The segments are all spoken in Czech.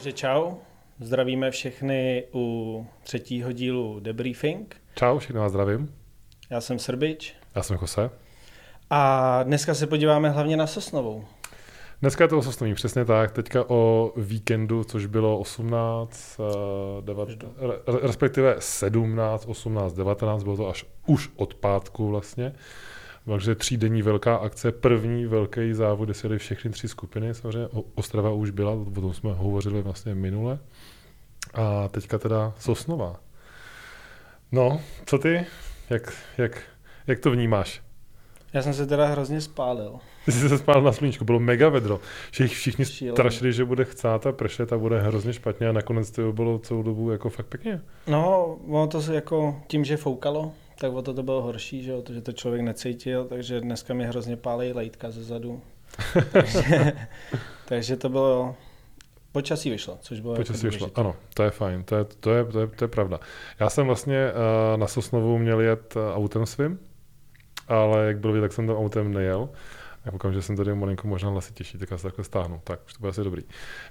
Takže čau, zdravíme všechny u třetího dílu Debriefing. Čau, všechny vás zdravím. Já jsem Srbič Já jsem Jose. a dneska se podíváme hlavně na Sosnovou. Dneska je to o Sosnoví, přesně tak. Teďka o víkendu, což bylo 18, eh, devat, re- respektive 17, 18, 19, bylo to až už od pátku vlastně. Takže třídenní velká akce, první velký závod, kde se jeli všechny tři skupiny, samozřejmě Ostrava už byla, o tom jsme hovořili vlastně minule. A teďka teda Sosnova. No, co ty? Jak, jak, jak to vnímáš? Já jsem se teda hrozně spálil. Ty jsi se spál na sluníčku, bylo mega vedro. Všich, všichni Šílený. strašili, že bude chcát a pršet a bude hrozně špatně a nakonec to bylo celou dobu jako fakt pěkně. No, ono to se jako tím, že foukalo, tak o to to bylo horší, že, jo, to, že to člověk necítil, takže dneska mi hrozně pálí lejtka ze zadu. takže, takže to bylo, počasí vyšlo, což bylo Počasí jako vyšlo. důležité. Ano, to je fajn, to je, to je, to je, to je pravda. Já jsem vlastně uh, na Sosnovu měl jet uh, autem svým, ale jak bylo vidět, tak jsem tam autem nejel. Já koukám, že jsem tady malinko možná hlasitější, tak já se takhle stáhnu. Tak, už to bude asi dobrý.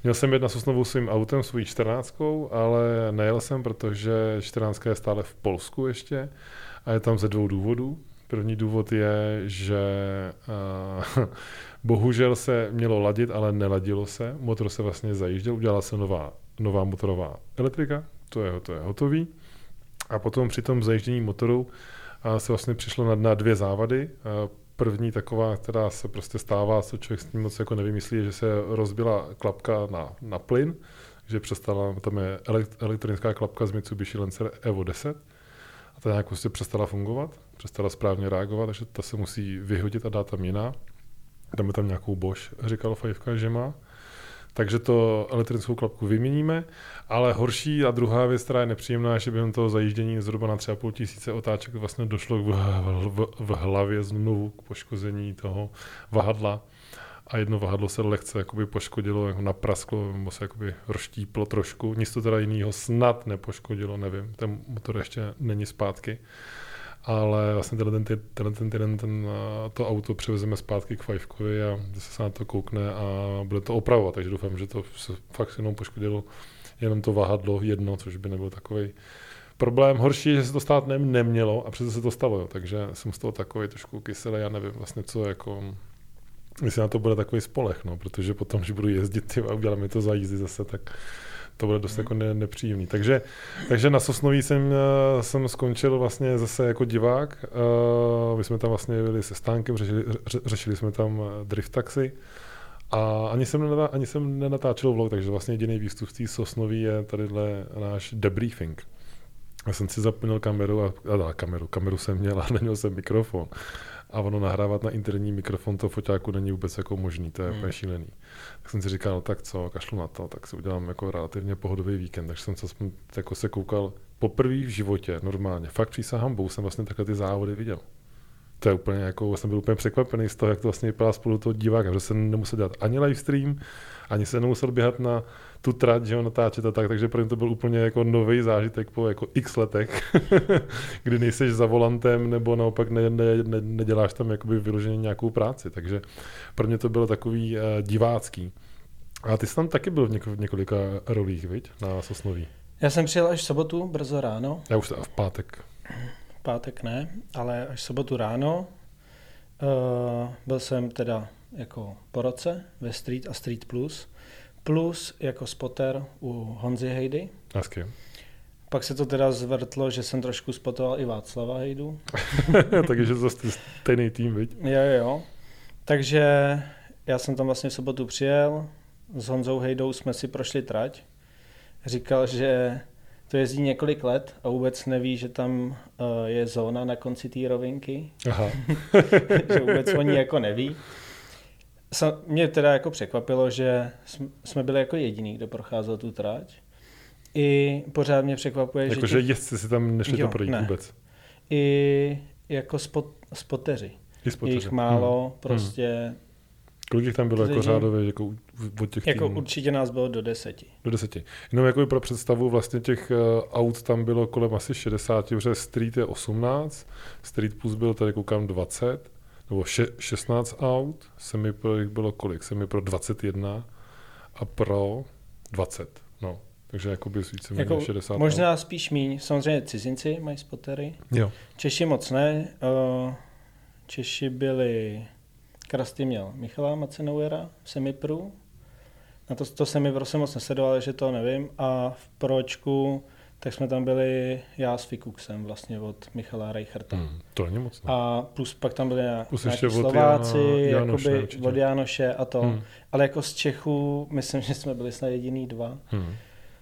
Měl jsem jet na Sosnovu svým autem, svou 14, ale nejel jsem, protože 14 je stále v Polsku ještě a je tam ze dvou důvodů. První důvod je, že uh, bohužel se mělo ladit, ale neladilo se. Motor se vlastně zajížděl, udělala se nová, nová motorová elektrika, to je, to je hotový. A potom při tom zajíždění motoru a se vlastně přišlo na, na dvě závady. A První taková, která se prostě stává, co člověk s tím moc jako nevymyslí, je, že se rozbila klapka na, na plyn, že přestala, tam je elekt- elektronická klapka z Mitsubishi Lancer Evo 10 a ta nějak prostě přestala fungovat, přestala správně reagovat, takže ta se musí vyhodit a dát tam jiná. Dáme tam nějakou Bosch, říkal Fajfka, že má. Takže to elektrickou klapku vyměníme, ale horší a druhá věc, která je nepříjemná, je, že během toho zajíždění zhruba na 3,5 tisíce otáček vlastně došlo v, v, v hlavě znovu k poškození toho vahadla a jedno vahadlo se lehce jakoby poškodilo, jako naprasklo, nebo se jakoby rozštíplo trošku. Nic to teda jiného snad nepoškodilo, nevím, ten motor ještě není zpátky. Ale vlastně tenhle ten, tenhle ten týden ten, eh, to auto převezeme zpátky k Fajfkovi a zase se na to koukne a bude to opravovat, takže doufám, že to se fakt jenom poškodilo jenom to vahadlo jedno, což by nebyl takový problém. Horší je, že se to stát ne, nemělo a přece se to stalo, jo. takže jsem z toho takový trošku kyselý, já nevím vlastně co jako jestli na to bude takový spolech, no, protože potom, když budu jezdit ty, a udělám mi to za jízdy zase, tak to bude dost jako ne, nepříjemný. Takže, takže na Sosnoví jsem, eh, jsem skončil vlastně zase jako divák. Uh, my jsme tam vlastně byli se stánkem, řešili, ře, řešili jsme tam eh, drift taxi. A ani jsem, nenatá, ani jsem nenatáčel vlog, takže vlastně jediný výstup z té Sosnoví je tadyhle náš debriefing. Já jsem si zapnul kameru a, a, a kameru, kameru jsem měl a neměl jsem mikrofon. A ono nahrávat na interní mikrofon to foťáku není vůbec jako možný, to je úplně Hmm. šílený. Tak jsem si říkal, no tak co, kašlu na to, tak si udělám jako relativně pohodový víkend. Takže jsem se, jako se koukal poprvé v životě normálně. Fakt přísahám, bohu jsem vlastně takhle ty závody viděl. To je úplně jako, jsem byl úplně překvapený z toho, jak to vlastně vypadá spolu toho diváka, že jsem nemusel dělat ani livestream, ani se nemusel běhat na tu trať, že ho natáčet a tak, takže pro mě to byl úplně jako nový zážitek po jako x letech, kdy nejseš za volantem nebo naopak ne, ne, ne, neděláš tam jakoby vyloženě nějakou práci, takže pro mě to bylo takový uh, divácký. A ty jsi tam taky byl v, něko, v několika rolích, viď, na Sosnoví. Já jsem přijel až v sobotu, brzo ráno, Já už v pátek. v pátek ne, ale až v sobotu ráno. Uh, byl jsem teda jako po roce ve Street a Street Plus, plus jako spotter u Honzy Hejdy. Hezky. Pak se to teda zvrtlo, že jsem trošku spotoval i Václava Hejdu. takže to stejný tým, viď? Jo, jo. Takže já jsem tam vlastně v sobotu přijel, s Honzou Hejdou jsme si prošli trať. Říkal, že to jezdí několik let a vůbec neví, že tam uh, je zóna na konci té rovinky, Aha. že vůbec oni jako neví. Mě teda jako překvapilo, že jsme- byli jako jediný, kdo procházel tu trať. I pořád mě překvapuje, že Jakože jezdci si tam nešli Jo, to projít ne. vůbec. i jako spot, spoteři. I spoteři. Jich málo, Hmm. prostě Kolik jich tam bylo jako řádově, jako od těch jako týmů? určitě nás bylo do deseti. Do deseti. Jenom jako pro představu, vlastně těch uh, aut tam bylo kolem asi 60, protože Street je 18, Street Plus byl tady koukám 20, nebo še, 16 aut, Semi Pro jich bylo kolik? Semi Pro 21 a pro 20. No, takže jakoby více jako Jako 60. možná spíš míň. Samozřejmě cizinci mají spotery. Jo. Češi moc ne. eh, Češi byli... Krasty měl Michala Macenauera v semipru. Na to, to semipro jsem moc nesledoval, že to nevím. A v pročku tak jsme tam byli já s Fikuxem vlastně od Michala Reicherta. Hmm, to není moc. Ne? A plus pak tam byli Plus nějaký ještě od Slováci, Jana- Janoše jakoby určitě. od Janoše a to. Hmm. Ale jako z Čechů, myslím, že jsme byli snad jediný dva. Hmm.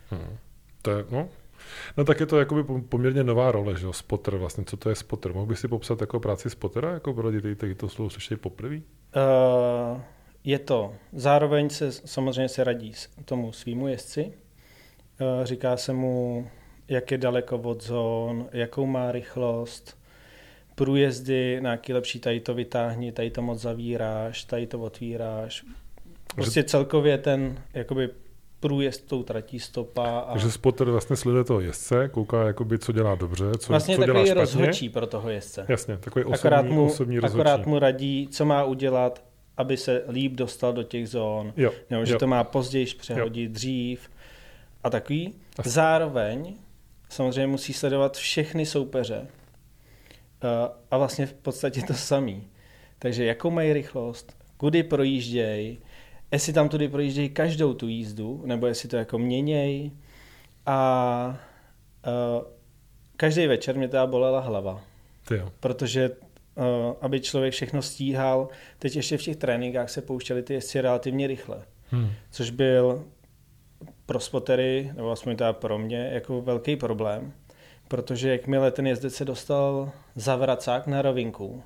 Hmm. To je, no. No tak je to jakoby pom- poměrně nová role, že jo, spotter vlastně, co to je spotter? Mohl bys si popsat jako práci spottera, jako pro lidi, kteří to slovo slyšeli poprvé? Uh, je to. Zároveň se samozřejmě se radí tomu svýmu jezdci. Uh, říká se mu, jak je daleko od zón, jakou má rychlost, průjezdy, na jaký lepší tady to vytáhni, tady to moc zavíráš, tady to otvíráš. Prostě celkově ten jakoby průjezd tou tratí stopa a Takže spotter vlastně sleduje toho jezdce, kouká, jakoby, co dělá dobře, co, vlastně co dělá takový špatně. rozhodčí pro toho jezdce. Jasně, takový osobní, akorát mu, osobní rozhodčí. akorát mu radí, co má udělat, aby se líp dostal do těch zón, Jo, nebo že jo. to má později přehodit, dřív a takový. Asi. Zároveň samozřejmě musí sledovat všechny soupeře Eh, a vlastně v podstatě to samý. Takže jakou mají rychlost, kudy projíždějí, jestli tam tudy projíždějí každou tu jízdu, nebo jestli to jako měněj. A uh, každý večer mě teda bolela hlava Ty jo. protože uh, aby člověk všechno stíhal, teď ještě v těch tréninkách se pouštěli ty jezdci relativně rychle, Hmm. což byl pro spotery, nebo aspoň teda pro mě, jako velký problém, protože jakmile ten jezdec se dostal za vracák na rovinku,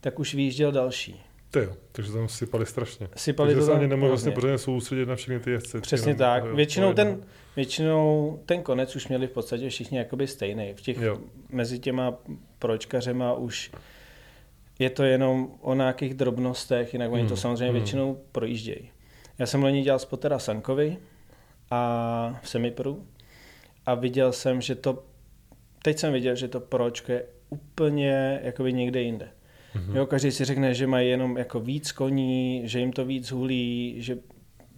tak už vyjížděl další. Ty jo, takže tam sypali strašně. Sypali takže to se ani nemohl vlastně pořádně soustředit na všechny ty jezdce. Přesně jenom, tak. jo, Většinou po jednom. ten, většinou ten konec už měli v podstatě všichni jakoby stejný. V těch, Jo. mezi těma pročkařema už je to jenom o nějakých drobnostech, jinak oni to Hmm, samozřejmě hmm. většinou projíždějí. Já jsem loni dělal spotera Sankovi a v Semipru a viděl jsem, že to, teď jsem viděl, že to pročko je úplně jakoby někde jinde. Mhm. Jo, každý si řekne, že mají jenom jako víc koní, že jim to víc hulí, že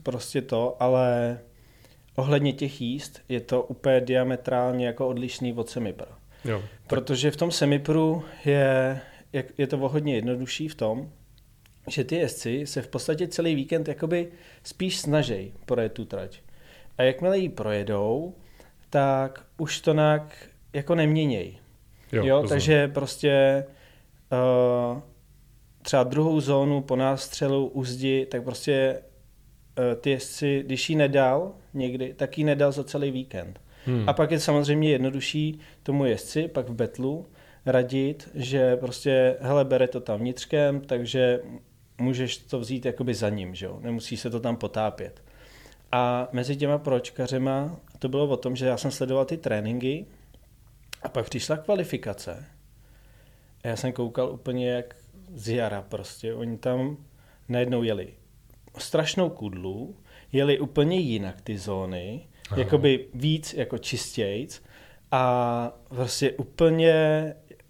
prostě to, ale ohledně těch jíst je to úplně diametrálně jako odlišný od semipra. Jo. Protože v tom semipru je, je, je to hodně jednodušší v tom, že ty jezdci se v podstatě celý víkend jakoby spíš snaží projet tu trať. A jakmile ji projedou, tak už to nějak jako neměněj. Jo, Jo, takže prostě uh, třeba druhou zónu po nástřelu u zdi, tak prostě uh, ty jezdci, když ji nedal někdy, tak ji nedal za celý víkend. Hmm. A pak je samozřejmě jednodušší tomu jezdci pak v betlu radit, že prostě, hele, bere to tam vnitřkem, takže můžeš to vzít jakoby za ním, že jo? nemusí se to tam potápět. A mezi těma pročkařema to bylo o tom, že já jsem sledoval ty tréninky a pak přišla kvalifikace. A já jsem koukal úplně jak z jara prostě. Oni tam najednou jeli strašnou kudlu, jeli úplně jinak ty zóny, Aha. jakoby víc jako čistějc a prostě úplně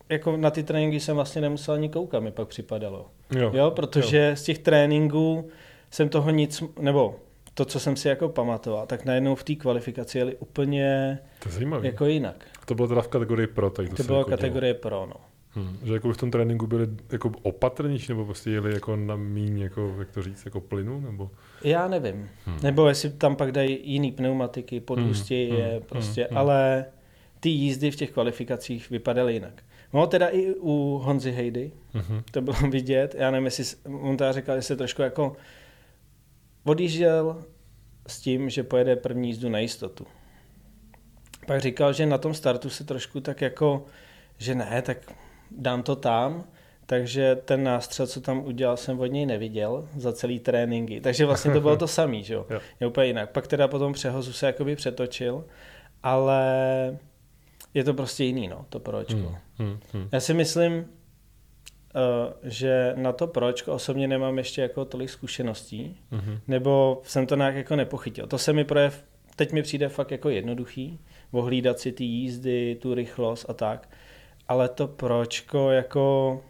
jako na ty tréninky jsem vlastně nemusel ani koukat, mi pak připadalo. jo. Jo, protože z těch tréninků jsem toho nic, nebo to, co jsem si jako pamatoval, tak najednou v té kvalifikaci jeli úplně To je jako jinak. To bylo teda v kategorii pro, tak to, To bylo jako kategorie pro, no. Dělo. Hmm. Že jako v tom tréninku byli jako opatrnější, nebo prostě jeli jako na míň, jako, jak to říct, jako plynu, nebo? Já nevím. Hmm. Nebo jestli tam pak dají jiný pneumatiky, podhustějí Hmm, je hmm, prostě, hmm, hmm. ale ty jízdy v těch kvalifikacích vypadaly jinak. No teda i u Honzy Hejdy, Mhm. to bylo vidět, já nevím, jestli on teda říkal, že se trošku jako odjížděl s tím, že pojede první jízdu na jistotu. Pak říkal, že na tom startu se trošku tak jako, že ne, tak dám to tam, takže ten nástřel, co tam udělal, jsem od něj neviděl za celý tréninky. Takže vlastně to bylo to samý, že jo? Je úplně jinak. Pak teda po tom přehozu se jakoby přetočil, ale je to prostě jiný, no, to pročko. Hmm. Hmm. Hmm. Já si myslím, že na to pročko osobně nemám ještě jako tolik zkušeností, Mhm. nebo jsem to nějak jako nepochytil. To se mi projev, teď mi přijde fakt jako jednoduchý, ohlídat si ty jízdy, tu rychlost a tak, ale to pročko jako,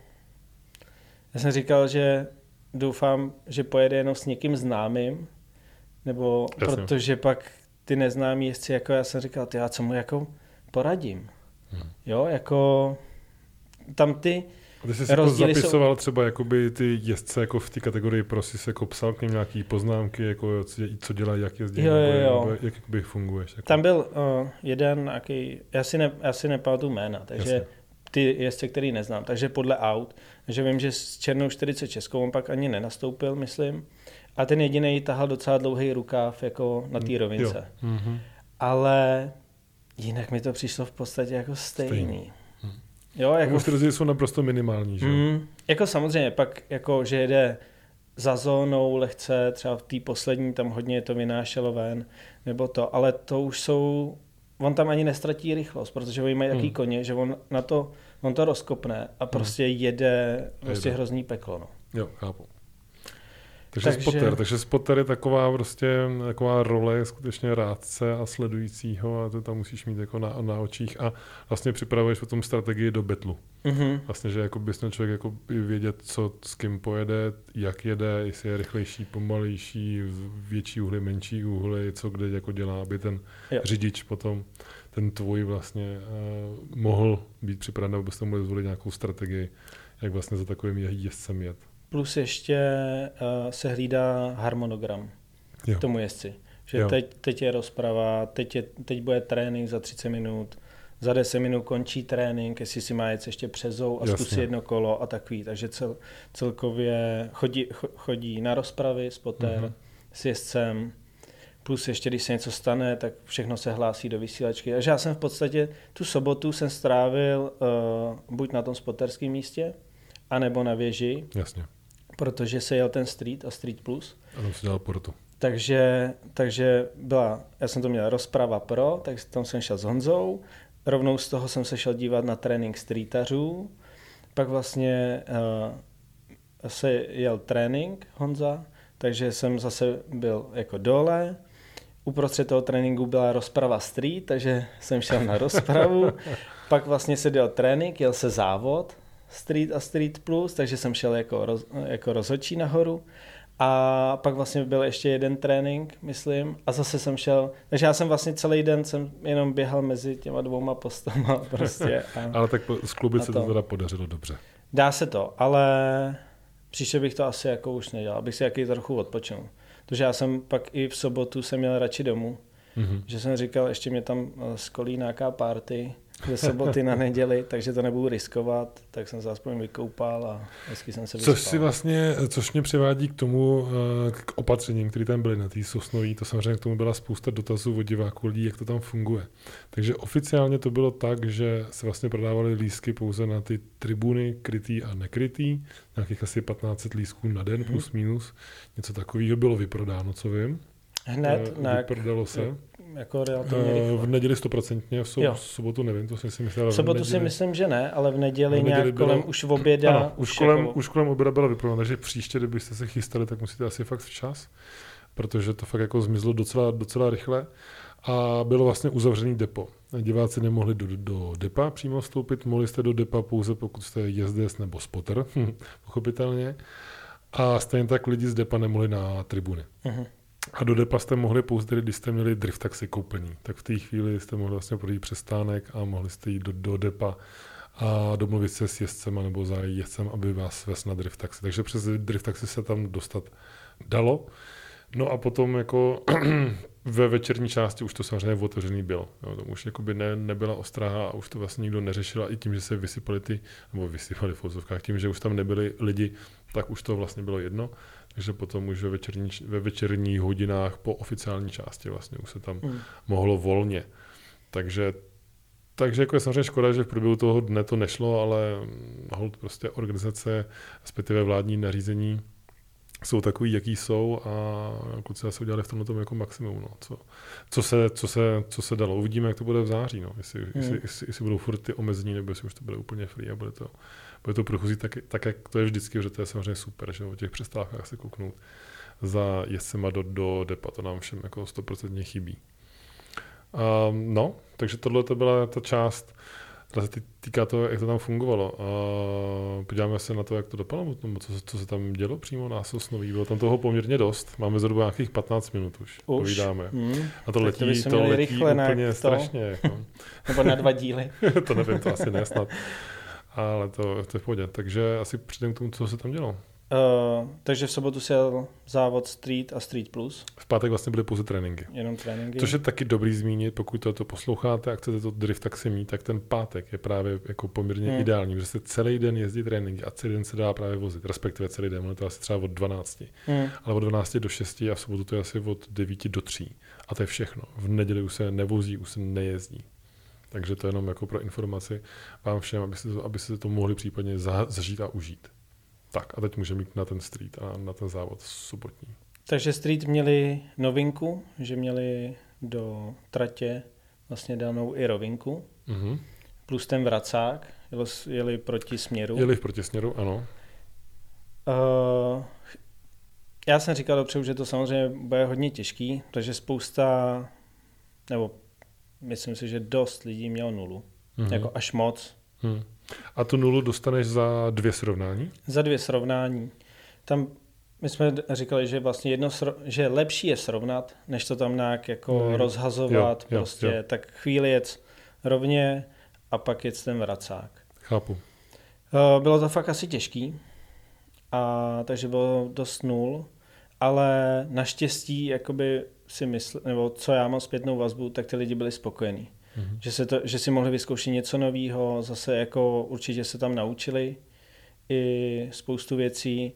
já jsem říkal, že doufám, že pojede jenom s někým známým, nebo Jasně. protože pak ty neznámí jezdci, jako já jsem říkal, ty já co mu jako poradím. Hmm. Jo, jako tam ty, ty jsi si jako Rozdíly jsou- zapisoval třeba jakoby ty jezdce jako v té kategorii pro jako psal k ním nějaký poznámky, jako co, dělají, jak jezdí, Jo, jo, nebo, jo. nebo jak jakoby funguješ. Jako. tam byl uh, jeden nějaký, já si, ne, já si nepamatuju jména, takže Jasně. ty jezdce, který neznám, takže podle aut, že vím, že s černou 46 on pak ani nenastoupil, myslím, a ten jediný tahal docela dlouhý rukáv jako na té rovince. Jo. Mhm. Ale jinak mi to přišlo v podstatě jako stejný. Stejný. Jo, Jako ty rozdíly jsou naprosto minimální, že? mm, jako samozřejmě, pak jako, že jede za zónou lehce, třeba v té poslední tam hodně to vynášelo ven, nebo to, ale to už jsou, on tam ani nestratí rychlost, protože oni mají taký Hmm. koně, že on na to, on to rozkopne a prostě jede prostě Jede. hrozný peklo, no. Jo, chápu. Takže, Takže- spotter, takže spotter je taková prostě taková role skutečně rádce a sledujícího a to tam musíš mít jako na, na očích a vlastně připravuješ potom strategii do betlu. Mhm. Vlastně, že jako bys měl člověk jako vědět, co s kým pojede, jak jede, jestli je rychlejší, pomalejší, větší úhly, menší úhly, co kde jako dělá, aby ten Jo. jo. řidič potom, ten tvůj vlastně uh, mohl být připraven, nebo byste mohli zvolit nějakou strategii, jak vlastně za takovým jezdcem jet. Plus ještě uh, se hlídá harmonogram Jo. k tomu jezdci. Že Jo. teď, teď je rozprava, teď, je, teď bude trénink za 30 minut, za 10 minut končí trénink, jestli si má jet ještě přezou a zkusí jedno kolo a takový. Takže cel, celkově chodí, cho- chodí na rozpravy s poter, Mhm. s jezdcem, plus ještě, když se něco stane, tak všechno se hlásí do vysílačky. Takže já jsem v podstatě tu sobotu jsem strávil uh, buď na tom spoterském místě, anebo na věži, Jasně. Protože se jel ten Street a Street Plus. A tam si dělal portu. Takže, takže byla, já jsem to měl rozprava pro, tak tam jsem šel s Honzou, rovnou z toho jsem se šel dívat na trénink streetařů, pak vlastně uh, se jel trénink Honza, takže jsem zase byl jako dole, uprostřed toho tréninku byla rozprava street, takže jsem šel na rozpravu, pak vlastně se dělal trénink, jel se závod street a street plus, takže jsem šel jako, roz, jako rozhodčí nahoru a pak vlastně byl ještě jeden trénink, myslím, a zase jsem šel, takže já jsem vlastně celý den jsem jenom běhal mezi těma dvouma postama prostě. A Ale tak z kluby se to teda podařilo dobře. dá se to, ale příště bych to asi jako už nedělal, abych si jaký trochu odpočinul. Protože já jsem pak i v sobotu jsem měl radši domů, Mhm. že jsem říkal, ještě mě tam eh, skolí nějaká party ze soboty na neděli, takže to nebudu riskovat, tak jsem se aspoň vykoupal a hezky jsem se Což vyspal. si vlastně, což mě přivádí k tomu, eh, k opatřením, které tam byly na té sosnoví, to samozřejmě k tomu byla spousta dotazů od diváků lidí, jak to tam funguje. Takže oficiálně to bylo tak, že se vlastně prodávaly lístky pouze na ty tribuny, krytý a nekrytý, nějakých asi 15 lístků na den, Mhm. plus minus, něco takového bylo vyprodáno, co vím. Hned, Eh, na, Vyprodalo se. jako relativně Eh, rychle. V neděli stoprocentně, v, sou, v sobotu nevím, to jsem si myslel. V v sobotu si neděli- myslím, že ne, ale v neděli, V neděli nějak bylo- kolem už v oběda. Ano, už, kolem, jako, už kolem oběda byla vyprodána, takže příště, kdybyste se chystali, tak musíte asi fakt včas, protože to fakt jako zmizlo docela, docela rychle a bylo vlastně uzavřený depo. Diváci nemohli do, do depa přímo vstoupit, mohli jste do depa pouze pokud jste jezdec nebo spotter, pochopitelně. A stejně tak lidi z depa nemohli na tribuny. Mhm. A do depa jste mohli pouze, když jste měli drift taxi koupený. Tak v té chvíli jste mohli vlastně projít přestánek a mohli jste jít do, do depa a domluvit se s jezdcem nebo za jezdcem, aby vás ves na drift taxi. Takže přes drift taxi se tam dostat dalo. No a potom jako ve večerní části už to samozřejmě otevřený bylo. Jo, to už jakoby ne, nebyla ostraha a už to vlastně nikdo neřešil a i tím, že se vysypali ty, nebo vysypali v tím, že už tam nebyli lidi, tak už to vlastně bylo jedno. Takže potom už ve, večerní, ve večerních hodinách po oficiální části vlastně už se tam Mm. mohlo volně. Takže, takže jako je samozřejmě škoda, že v průběhu toho dne to nešlo, ale hold prostě organizace, respektive vládní nařízení jsou takový, jaký jsou a kluci se udělali v tomhle tom jako maximum. No. Co, co, se, co, se, co se dalo. Uvidíme, jak to bude v září. No. Jestli, hmm. jestli, jestli, jestli, budou furt ty omezení, nebo jestli už to bude úplně free a bude to, bude to průchozí tak, tak, jak to je vždycky, že to je samozřejmě super, že o těch přestávkách se kouknout za jezdcema do, do depa, to nám všem jako 100% chybí. Um, no, takže tohle to byla ta část Teda se tý- týká toho, jak to tam fungovalo. A podíváme se na to, jak to dopadlo, nebo co, co se tam dělo přímo na Sosnový. Bylo tam toho poměrně dost. Máme zhruba nějakých 15 minut už. Už. Povídáme. Hmm. A to letí, to letí rychle úplně to. strašně. Jako. Nebo na dva díly. to nevím, to asi nesnad. Ale to, to je v pohodě. Takže asi přijdem k tomu, co se tam dělo. Uh, takže v sobotu se jel závod Street a Street Plus, V pátek vlastně byly pouze tréninky. jenom tréninky. Což je taky dobrý zmínit, pokud to, to posloucháte a chcete to drift taxi mít, tak ten pátek je právě jako poměrně Hmm. ideální, protože se celý den jezdí tréninky a celý den se dá právě vozit, respektive celý den, je to asi třeba od 12, Hmm. ale od 12 do 6 a v sobotu to je asi od 9 do 3. A to je všechno. V neděli už se nevozí, už se nejezdí. Takže to je jenom jako pro informaci vám všem, abyste to, abyste to mohli případně za- zažít a užít. Tak a teď můžeme jít na ten street a na ten závod sobotní. Takže Street měli novinku, že měli do tratě vlastně danou i rovinku, Mhm. plus ten vracák, jeli, jeli proti směru. Jeli v protisměru, ano. Uh, já jsem říkal dopředu, že to samozřejmě bude hodně těžký, takže spousta, nebo myslím si, že dost lidí mělo nulu, Mhm. jako až moc. Hmm. A tu nulu dostaneš za dvě srovnání? Za dvě srovnání. Tam my jsme říkali, že vlastně jedno sro- že lepší je srovnat, než to tam nějak jako Hmm. rozhazovat, Jo, prostě jo. tak chvíli jet rovně a pak jet ten vracák. Chápu. Eh, Bylo to fakt asi těžký, a takže bylo dost nul, ale naštěstí jakoby si mysl, nebo co já mám zpětnou vazbu, tak ty lidi byli spokojení. Mhm. Že, se to, že si mohli vyzkoušet něco nového, zase jako určitě se tam naučili i spoustu věcí.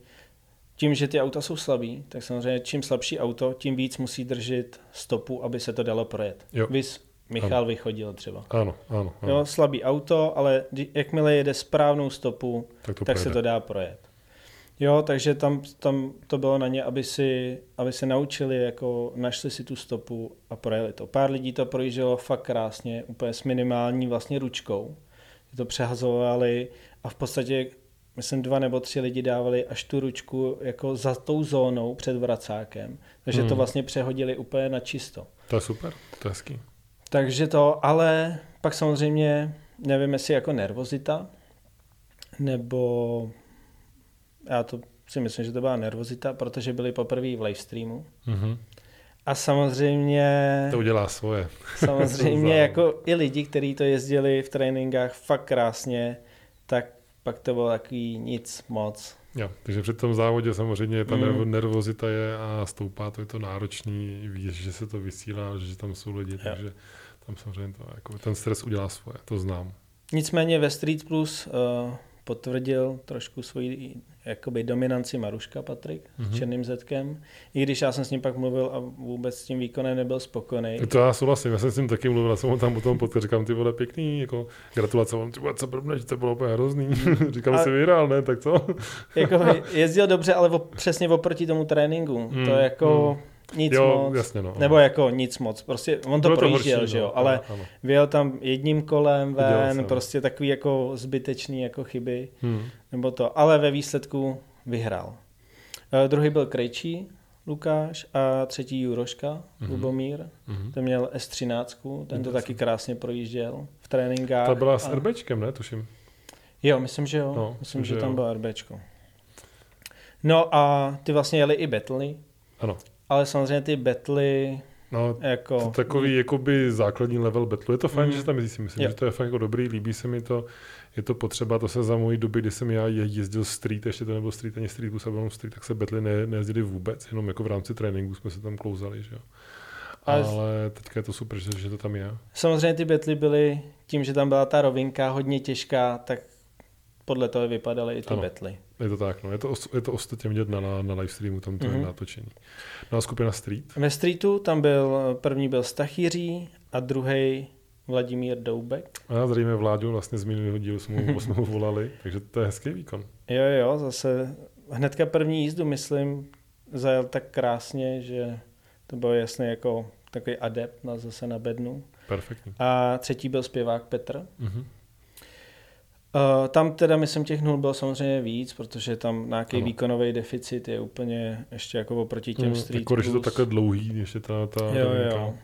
Tím, že ty auta jsou slabý, tak samozřejmě čím slabší auto, tím víc musí držet stopu, aby se to dalo projet. Jo. Vys Michal vychodil třeba. Ano, ano, ano. Jo, slabý auto, ale jakmile jede správnou stopu, tak to tak se to dá projet. Jo, takže tam, tam to bylo na ně, aby si, aby se naučili, jako našli si tu stopu a projeli to. Pár lidí to projíždělo fakt krásně, úplně s minimální vlastně ručkou. To přehazovali a v podstatě, myslím, dva nebo tři lidi dávali až tu ručku jako za tou zónou před vracákem. Takže to Hmm. vlastně přehodili úplně na čisto. To je super, to je hezký. Takže to, ale pak samozřejmě nevím, jestli jako nervozita, nebo já to si myslím, že to byla nervozita, protože byli poprvé v livestreamu. Mhm. A samozřejmě, To udělá svoje. samozřejmě jako i lidi, kteří to jezdili v tréninkách fakt krásně, tak pak to bylo takový nic moc. Jo, takže při tom závodě samozřejmě ta mm. nervozita je a stoupá, to je to náročný, víš, že se to vysílá, že tam jsou lidi, Jo. takže tam samozřejmě to, jako ten stres udělá svoje, to znám. Nicméně ve Street Plus uh, potvrdil trošku svoji jakoby dominanci Maruška Patrik mm-hmm. s Mhm. černým zetkem. I když já jsem s ním pak mluvil a vůbec s tím výkonem nebyl spokojený. To já souhlasím, já jsem s tím taky mluvil, já jsem ho tam potom potkal, říkám, ty vole, pěkný, jako gratulace, on, ty vole, co blbneš, to bylo úplně hrozný. říkám, A- si vyhrál, ne, tak co? jako jezdil dobře, ale op, přesně oproti tomu tréninku. Mm, to je jako nic jo, moc. jasně, no. Nebo jako nic moc. Prostě on to Bylo projížděl, horší, že jo, no, ale ano, ano. vyjel tam jedním kolem ven, prostě takový jako zbytečný jako chyby. Hmm. nebo to, ale ve výsledku vyhrál. Uh, druhý byl Krejčí, Lukáš a třetí Juroška, Mhm. Lubomír. Mhm. Ten měl S13, ten to taky krásně projížděl v tréninkách. Ta byla s a- RBčkem, ne, tuším. Jo, myslím, že jo. No, myslím, že, že tam bylo RBčko. No a ty vlastně jeli i betly, Ano. Ale samozřejmě ty betly No, jako... To takový jakoby základní level betlu. Je to fajn, Mm. že tam jezdí, si myslím, Jo. že to je fakt jako dobrý, líbí se mi to, je to potřeba, to se za mojí doby, kdy jsem já je- jezdil street, ještě to nebyl street ani street bus, a byl jenom street, tak se betly ne, nejezdili vůbec, jenom jako v rámci tréninku jsme se tam klouzali, že jo. Ale- Ale teďka je to super, že, že to tam je. Samozřejmě ty betly byly, tím, že tam byla ta rovinka hodně těžká, tak podle toho vypadaly i ty Ano. betly. Je to tak, no. Je to, je to ostatně vidět na, na, na live streamu, tam to Mhm. je natočení. No a skupina Street, Ve streetu tam byl, první byl Stachýří a druhý Vladimír Doubek. a zdravíme Vláďu, vlastně z minulého dílu jsme mu, jsme mu volali, takže to je hezký výkon. Jo, jo, zase hnedka první jízdu, myslím, zajel tak krásně, že to bylo jasně jako takový adept na, zase na bednu. Perfektní. A třetí byl zpěvák Petr. Mhm. Uh, tam teda, myslím, těch nul bylo samozřejmě víc, protože tam nějaký Ano. výkonový deficit je úplně ještě jako oproti těm Mm, Street jako, když je to takhle dlouhý, ještě ta, ta Jo, jo.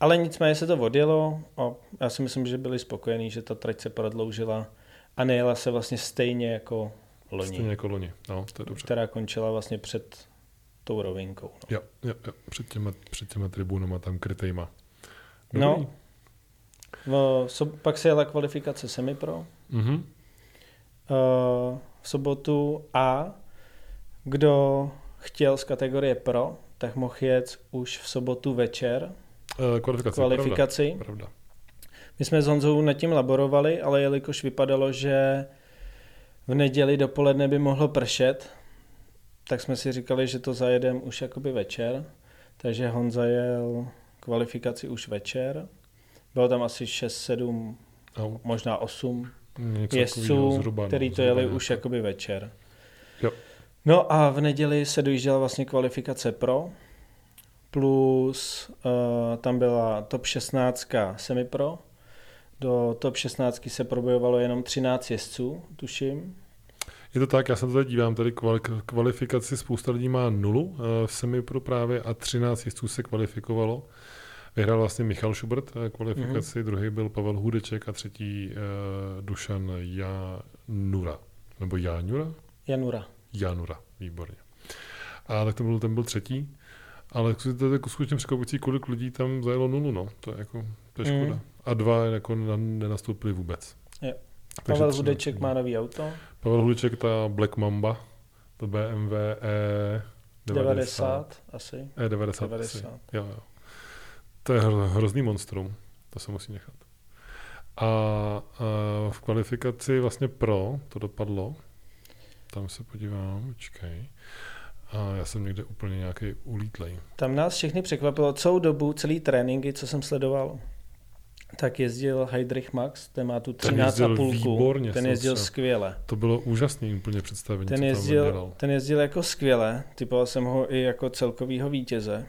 Ale nicméně se to odjelo a já si myslím, že byli spokojení, že ta trať se prodloužila a nejela se vlastně stejně jako loni, Stejně jako loni. No, to je dobře. která končila vlastně před tou rovinkou. No. Jo, jo, jo. Před těma, před těma tribunama tam krytejma. No. Dobrý. No, so, pak se jela kvalifikace semipro Mhm. uh, v sobotu a kdo chtěl z kategorie pro, tak mohl jet už v sobotu večer Eh, Kvalifikace. kvalifikaci. Pravda. pravda. My jsme s Honzou nad tím laborovali, ale jelikož vypadalo, že v neděli dopoledne by mohlo pršet, tak jsme si říkali, že to zajedeme už jakoby večer. Takže Honza jel kvalifikaci už večer. Bylo tam asi 6-7, No, možná 8 něco jezdců, zhruba, no, který to zhruba jeli nějak už jakoby večer. Jo. No a v neděli se dojížděla vlastně kvalifikace pro, plus uh, tam byla top 16 semipro. Do top 16 se probojovalo jenom 13 jezdců, tuším. Je to tak, já se to tady dívám, tady kvali- kvalifikaci spousta lidí má nulu eh, v semipro právě a 13 jezdců se kvalifikovalo. Vyhrál vlastně Michal Schubert eh, kvalifikaci, mm-hmm. druhý byl Pavel Hudeček a třetí uh, Dušan Janura. Nebo Janura? Janura. Janura, výborně. A tak to byl, ten byl třetí. Ale to je jako skutečně překvapující, kolik lidí tam zajelo nulu, no. To je jako, to je Mm. škoda. A dva jako na- nenastoupili vůbec. Jo. Takže Pavel Hudeček má nový auto, Pavel Hudeček, ta Black Mamba, to BMW E90. 90 asi. E90. 90. 90. Asi. Jo, jo. To je hro, hrozný monstrum, to se musí nechat. A, a v kvalifikaci vlastně pro to dopadlo, tam se podívám, počkej. A já jsem někde úplně nějaký ulítlej. Tam nás všechny překvapilo celou dobu, celý tréninky, co jsem sledoval. Tak jezdil Heidrich Max, ten má tu Ten 13 jezdil a půlku. výborně, ten jezdil se- skvěle. To bylo úžasný úplně představení, Ten jezdil, ten jezdil jako skvěle, typoval jsem ho i jako celkovýho vítěze.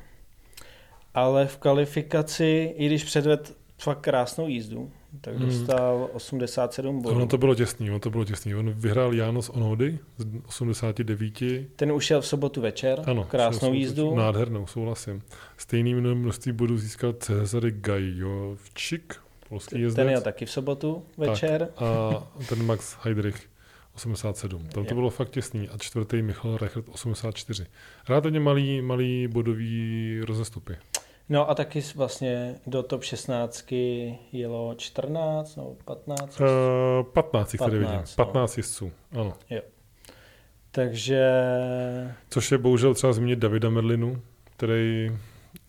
Ale v kvalifikaci, i když předvedl fakt krásnou jízdu, tak Hmm. dostal 87 bodů. Ono to bylo těsný, ono to bylo těsný. On vyhrál János Onhody z 89. Ten ušel v sobotu večer, Ano, krásnou jízdu. Nádhernou, souhlasím. Stejný množství bodů získal Cezary Gajovčik, polský jezdec. Ten jel taky v sobotu večer. A ten Max Heidrich 87. Tam to bylo fakt těsný. A čtvrtý Michal Reichert 84. Relativně malý, malý bodový rozestupy. No a taky vlastně do top 16 jelo 14 nebo 15. Uh, 15, jich tady 15, vidím. no. 15 jezdců, ano. Takže Což je bohužel třeba zmínit Davida Merlinu, který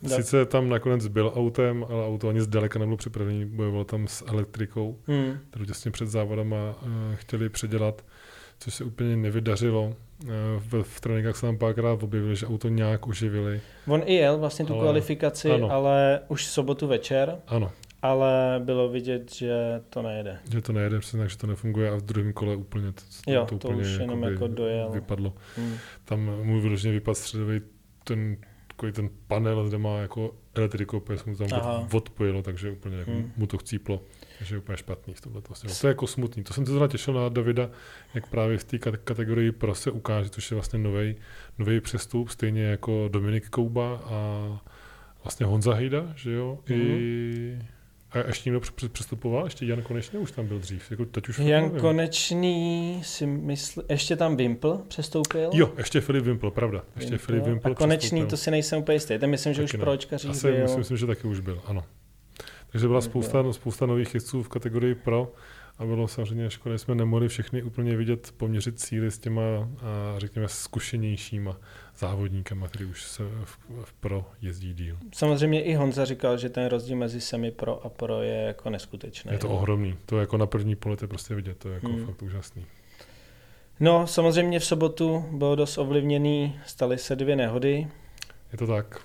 Da- sice tam nakonec byl autem, ale auto ani zdaleka nebylo připravený, bojoval tam s elektrikou, hmm, kterou těsně před závodama uh, chtěli předělat, což se úplně nevydařilo. Uh, v, v tréninkách se tam párkrát objevili, že auto nějak uživili. on i jel vlastně tu Ale- kvalifikaci, ano. ale už v sobotu večer, Ano, ale bylo vidět, že to nejede. že to nejede přesně tak, že to nefunguje a v druhém kole úplně to, Jo, to, to úplně už jenom jako dojel. vypadlo. Hmm. Tam mu vyloženě vypadl středový ten, takový ten panel, kde má jako elektriku, se mu tam Aha. od- odpojilo, takže úplně jako Hmm. mu to chcíplo. Takže je úplně špatný v tomhle. Vlastně. To je jako smutný. To jsem se zrovna těšil na Davida, jak právě v té kat- kategorii pro se ukáže, což je vlastně nový přestup, stejně jako Dominik Kouba a vlastně Honza Hejda, že jo? Mhm. I, a ještě někdo př- přestupoval? Ještě Jan Konečně už tam byl dřív. Jako teď už Jan nevím. Konečný si myslí, ještě tam Wimpl přestoupil. Jo, ještě Filip Wimpel, pravda. Ještě Wimpl. Filip Wimpel A konečný, přestoupil. to si nejsem úplně jistý. Ten myslím, že Taky už ne. pro očkaří Asi byl. myslím, myslím, že taky už byl, ano. Takže byla Tak spousta, spousta nových jezdců v kategorii pro a bylo samozřejmě škoda, že jsme nemohli všechny úplně vidět, poměřit síly s těma, a, řekněme, zkušenějšíma závodníkama, který už se v, v pro jezdí díl. Samozřejmě i Honza říkal, že ten rozdíl mezi semi pro a pro je jako neskutečný. Je to ohromný. To je jako na první pohled je prostě vidět, to je jako Hmm. fakt úžasný. No, samozřejmě v sobotu bylo dost ovlivněný, staly se dvě nehody. Je to tak.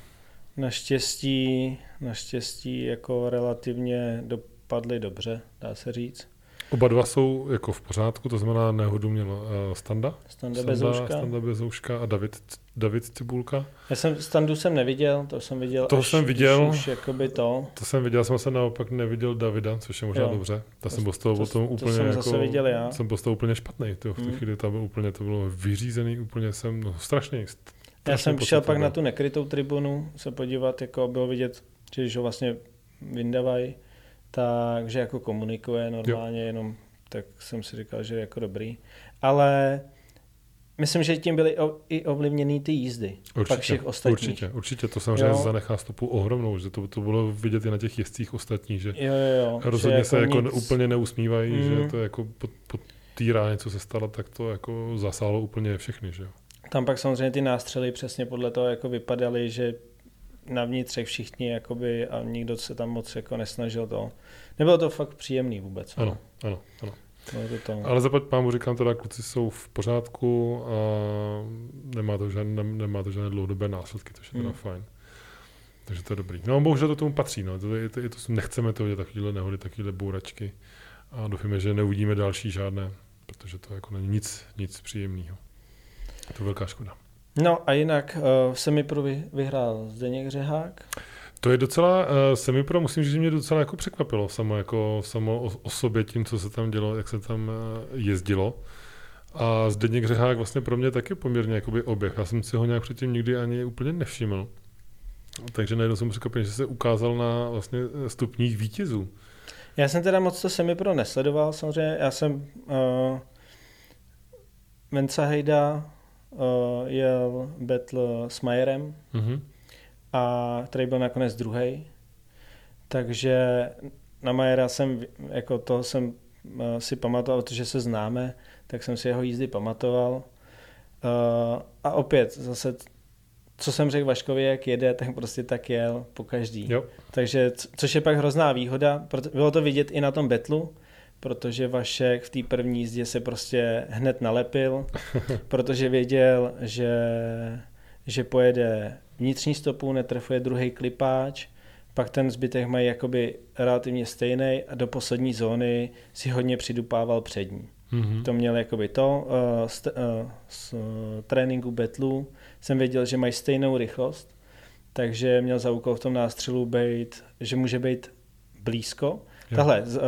Naštěstí, naštěstí jako relativně dopadly dobře, dá se říct. Oba dva jsou jako v pořádku, to znamená nehodu měl uh, Standa, Standa Bezouška. Standa Bezouška a David, David Cibulka. Já jsem Standu jsem neviděl, to jsem viděl Toho až, jsem viděl. Už, jakoby to. To jsem viděl, jsem se naopak neviděl Davida, což je možná Jo. dobře. Ta To- jsem byl z toho to- potom to úplně jsem jako, zase viděl já. Jsem byl z toho úplně špatný. Tyjo, v tu Hmm. chvíli to bylo úplně, to bylo vyřízený, úplně jsem, no strašný. Já jsem šel pak na tu nekrytou tribunu se podívat, jako bylo vidět, že když ho vlastně vyndávají, takže jako komunikuje normálně, jo. jenom tak jsem si říkal, že je jako dobrý. Ale myslím, že tím byly o, i ovlivněny ty jízdy. Určitě, pak všech ostatních. určitě, určitě. To samozřejmě jo. zanechá stopu ohromnou, že to, to bylo vidět i na těch jezdcích ostatních, že jo, jo, jo. rozhodně že se jako nic... úplně neusmívají, mm. že Mhm. to jako po, po té ráně, co se stalo, tak to jako zasálo úplně všechny, že jo. Tam pak samozřejmě ty nástřely přesně podle toho jako vypadaly, že na vnitřek všichni jakoby a nikdo se tam moc jako nesnažil to. Nebylo to fakt příjemný vůbec. Ano, ano, ano. Bylo to to. Ale zaplať pámu říkám teda, kluci jsou v pořádku a nemá to žádné, nemá to žádné dlouhodobé následky, což je teda Hmm. fajn. Takže to je dobrý. No bohužel to tomu patří, no. To je, to, je, to, nechceme to udělat takovéhle nehody, takovéhle bouračky a doufíme, že neuvidíme další žádné, protože to jako není nic, nic příjemného. Je to velká škoda. No a jinak uh, semipro vy, vyhrál Zdeněk Řehák. To je docela, uh, semipro musím říct, že mě docela jako překvapilo samo, jako, samo o, o, sobě tím, co se tam dělo, jak se tam uh, jezdilo. A Zdeněk Řehák vlastně pro mě taky poměrně jakoby oběh. Já jsem si ho nějak předtím nikdy ani úplně nevšiml. Takže najednou jsem překvapený, že se ukázal na vlastně stupních vítězů. Já jsem teda moc to semipro nesledoval, samozřejmě. Já jsem uh, Mensa Hejda uh, jel battle s Majerem, Mhm. a který byl nakonec druhý. Takže na Majera jsem, jako to jsem eh, si pamatoval, protože se známe, tak jsem si jeho jízdy pamatoval. Eh, A opět zase, co jsem řekl Vaškovi, jak jede, tak prostě tak jel po každý. Jo. Takže, což je pak hrozná výhoda, bylo to vidět i na tom betlu, protože Vašek v té první jízdě se prostě hned nalepil, protože věděl, že, že pojede vnitřní stopu, netrefuje druhý klipáč, pak ten zbytek mají jakoby relativně stejný a do poslední zóny si hodně přidupával přední. Mhm. To měl jakoby to. Z, uh, z uh, tréninku betlu jsem věděl, že mají stejnou rychlost, takže měl za úkol v tom nástřelu být, že může být blízko. Jo. Tahle, z- uh,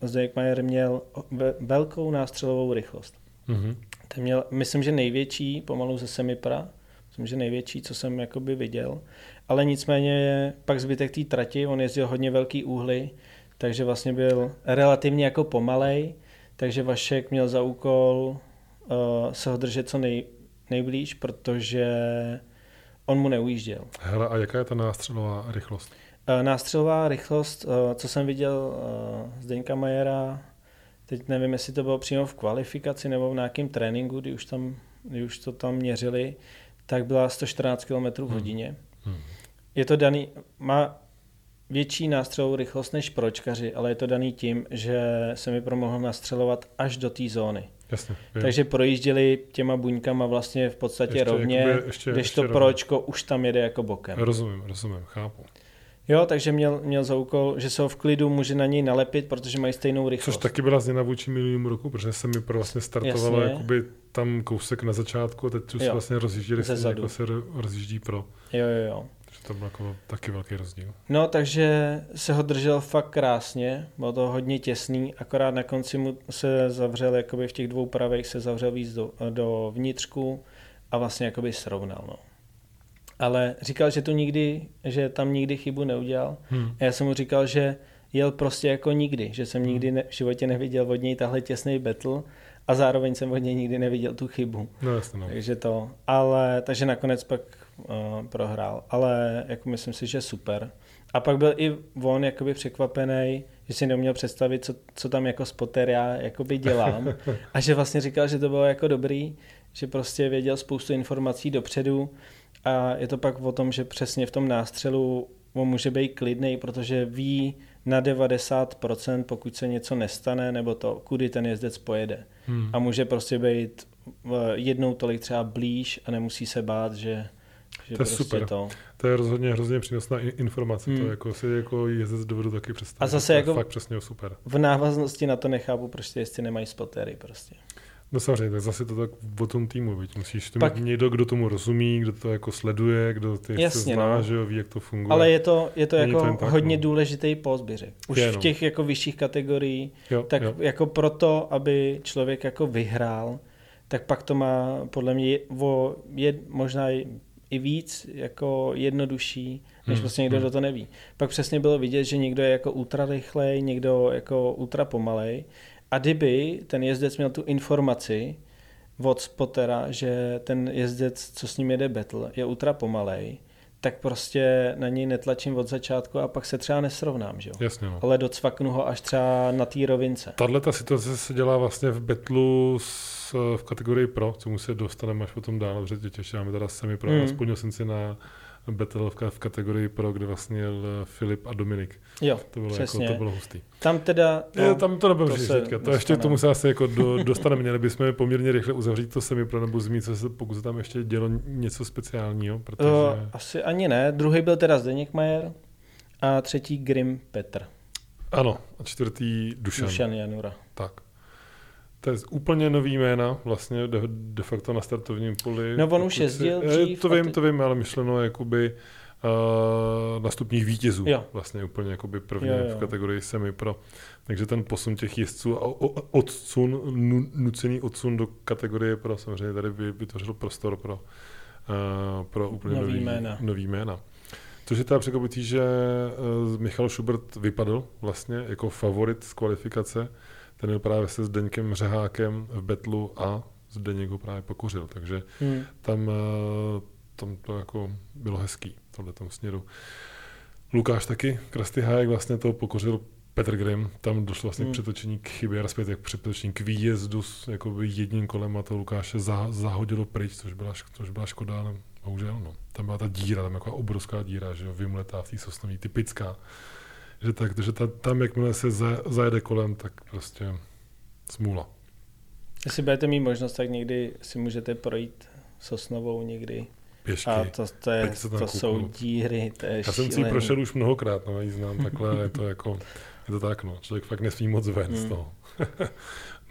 Zdeněk Majer měl ve, velkou nástřelovou rychlost. Mhm. Ten měl, myslím, že největší, pomalu ze Semipra, myslím, že největší, co jsem jakoby viděl, ale nicméně pak zbytek té trati, on jezdil hodně velký úhly, takže vlastně byl relativně jako pomalej, takže Vašek měl za úkol uh, se ho držet co nej, nejblíž, protože on mu neujížděl. Hele, a jaká je ta nástřelová rychlost? Uh, nástřelová rychlost, uh, co jsem viděl uh, Zdeňka Majera, teď nevím, jestli to bylo přímo v kvalifikaci nebo v nějakém tréninku, kdy už, tam, kdy už to tam měřili, tak byla 114 km v hodině. Hmm. Je to daný, má větší nástřelovou rychlost než pročkaři, ale je to daný tím, že se mi promohl nastřelovat až do té zóny. Jasně. Takže projížděli těma buňkama vlastně v podstatě Ještě rovně, jakoby- ještě- když ještě to rovně. pročko už tam jede jako bokem. Rozumím, rozumím, chápu. Jo, takže měl, měl za úkol, že se ho v klidu může na něj nalepit, protože mají stejnou rychlost. Což taky byla změna vůči minulému roku, protože se mi pro vlastně startovalo Jasně. jakoby tam kousek na začátku a teď už se vlastně rozjížděli stejně, jako se ro- rozjíždí pro. Jo, jo, jo. Takže to byl jako taky velký rozdíl. No, takže se ho držel fakt krásně, bylo to hodně těsný, akorát na konci mu se zavřel, jakoby v těch dvou pravých se zavřel víc do, do vnitřku a vlastně jakoby srovnal, no. Ale říkal, že to nikdy, že tam nikdy chybu neudělal. Hmm. A já jsem mu říkal, že jel prostě jako nikdy, že jsem nikdy Hmm. ne, v životě neviděl od něj tahle těsný battle a zároveň jsem od něj nikdy neviděl tu chybu. No jasně, no. Takže to, ale, takže nakonec pak uh, prohrál, ale jako myslím si, že super. A pak byl i on jakoby překvapený, že si neuměl představit, co, co tam jako spotter já jakoby dělám a že vlastně říkal, že to bylo jako dobrý, že prostě věděl spoustu informací dopředu a je to pak o tom, že přesně v tom nástřelu on může být klidný, protože ví na 90%, pokud se něco nestane, nebo to, kudy ten jezdec pojede. Hmm. A může prostě být v- jednou tolik třeba blíž a nemusí se bát, že, že To je prostě super. to. To je rozhodně hrozně přínosná informace, Hmm. to jako si jako jezdec dovedu taky představit. A zase to je jako- fakt přesně super. V návaznosti na to nechápu, proč ty jezdci nemají spotery prostě. No samozřejmě, tak zase to tak o tom týmu, viď? musíš to Pak- mít někdo, kdo tomu rozumí, kdo to jako sleduje, kdo ty Jasně, zná, no. že jo, ví, jak to funguje. Ale je to, je to Není to jako jen tak, hodně no. důležitý řekl. Už Je, v no. těch jako vyšších kategorií, jo, tak jo. jako proto, aby člověk jako vyhrál, tak pak to má podle mě je- o, je, možná i víc jako jednodušší, než Hmm, vlastně někdo, hmm. kdo to neví. Pak přesně bylo vidět, že někdo je jako ultra rychlej, někdo jako ultra pomalej. A kdyby ten jezdec měl tu informaci od spotera, že ten jezdec, co s ním jede battle, je ultra pomalej, tak prostě na něj netlačím od začátku a pak se třeba nesrovnám, že jo? Jasně, no. Ale docvaknu ho až třeba na té rovince. Tahle ta situace se dělá vlastně v Betlu s, v kategorii Pro, co mu se dostaneme až potom dál, protože tě těšíme teda semi Pro. Mm. Splnil jsem si na Battle v, ka- v kategorii Pro, kde vlastně jel Filip a Dominik. Jo, To bylo, Přesně. jako, to bylo hustý. tam teda... No, je, tam to nebudu to se teďka. To ještě dostaneme. tomu se asi jako do, dostaneme. Měli bychom poměrně rychle uzavřít to semi Pro nebo zmínit se, pokud se tam ještě dělo něco speciálního, protože... Uh, asi ani ne. Druhý byl teda Zdeněk Majer a třetí Grim Petr. Ano, a čtvrtý Dušan. Dušan Janura. Tak. To je úplně nový jména, vlastně de, de facto na startovním poli. No, on už jezdil si, dřív To vím, ty- to vím, ale myšleno jakoby uh, na stupních vítězů. Jo. Vlastně úplně jakoby první Jo, jo. v kategorii semi pro. Takže ten posun těch jezdců a odsun, nu, nucený odsun do kategorie pro samozřejmě tady by vytvořil prostor pro, uh, pro úplně Nový nový, jména. nový jména. Což je teda překvapitý, že Michal Schubert vypadl vlastně jako favorit z kvalifikace. Ten byl právě se Zdeňkem Řehákem v Betlu a Zdeněk ho právě pokořil. Takže Hmm. tam, eh, tam to jako bylo hezký v tomhle směru. Lukáš taky, Krasty Hájek vlastně to pokořil Petr Grimm, tam došlo vlastně Hmm. k přetočení k chybě, respektive k přetočení k výjezdu s jakoby jedním kolem a to Lukáše za, zahodilo pryč, což byla, což byla škoda, ale bohužel, no. Tam byla ta díra, tam jako obrovská díra, že jo, vymletá v té sosnový, typická. Že, tak, že ta, tam, jakmile se za, zajede kolem, tak prostě smůla. Jestli budete mít možnost, tak někdy si můžete projít Sosnovou někdy. Pěšky. A to, to, je, to jsou díry, to je Já jsem si ji šílený. prošel už mnohokrát, no, ji znám takhle, je to jako, je to tak, no, člověk fakt nesmí moc ven z Hmm. toho.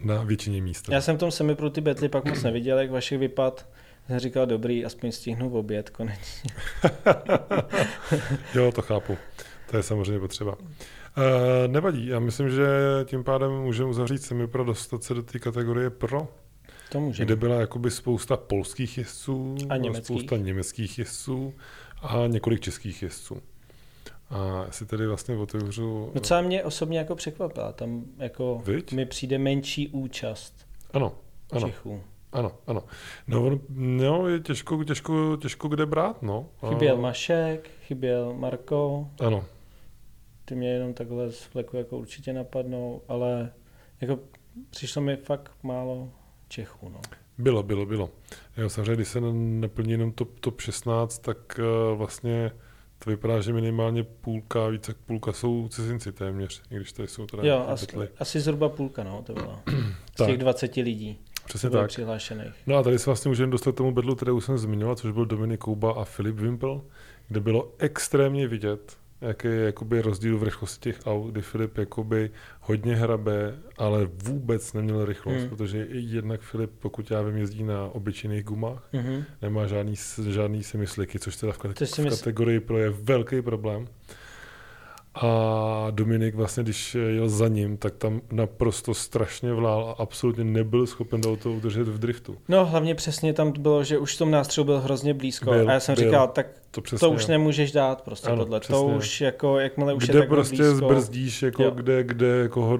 Na většině míst. Já jsem v tom semi pro ty betly pak moc neviděl, jak vašich vypad. Jsem říkal, dobrý, aspoň stihnu v oběd konečně. Jo, to chápu. To je samozřejmě potřeba. Uh, nevadí, já myslím, že tím pádem můžeme uzavřít semi pro dostat se do té kategorie pro, To kde byla jakoby spousta polských jezdců, A německých. spousta německých jezdců a několik českých jezdců. A si tedy vlastně otevřu... Docela mě osobně jako překvapila. Tam jako Viď? mi přijde menší účast Ano, ano. Čechů. Ano, ano. No, on, no je těžko, těžko, těžko kde brát, no. Chyběl Mašek, chyběl Marko, Ano, ty mě jenom takhle z fleku jako určitě napadnou, ale jako přišlo mi fakt málo Čechů, no. bylo, bylo, bylo. Jo, samozřejmě, když se neplní jenom top, top 16, tak uh, vlastně to vypadá, že minimálně půlka, více jak půlka jsou cizinci téměř, i když tady jsou teda Jo, asi, asi zhruba půlka, no, to bylo. Z Tak. těch 20 lidí, Přesně tak. přihlášených. No a tady se vlastně můžeme dostat k tomu bedlu, který už jsem zmiňoval, což byl Dominik Kouba a Filip Wimpel, kde bylo extrémně vidět, jaký je jakoby rozdíl v rychlosti těch aut, kdy Filip jakoby hodně hrabe, ale vůbec neměl rychlost, Hmm. protože i jednak Filip, pokud já vím, jezdí na obyčejných gumách, Mhm. nemá žádný, žádný semisliky, což teda v, kate- v kategorii pro je velký problém. A Dominik vlastně, když jel za ním, tak tam naprosto strašně vlál a absolutně nebyl schopen to auto udržet v driftu. No hlavně přesně tam bylo, že už v tom nástřelu byl hrozně blízko Byl, a já jsem byl. říkal, tak To přesně. to už nemůžeš dát prostě Ano, tohle. To přesně. už jako, jakmile už je kde takhle prostě blízko. zbrzdíš, jako Jo. kde, kde, jako ho,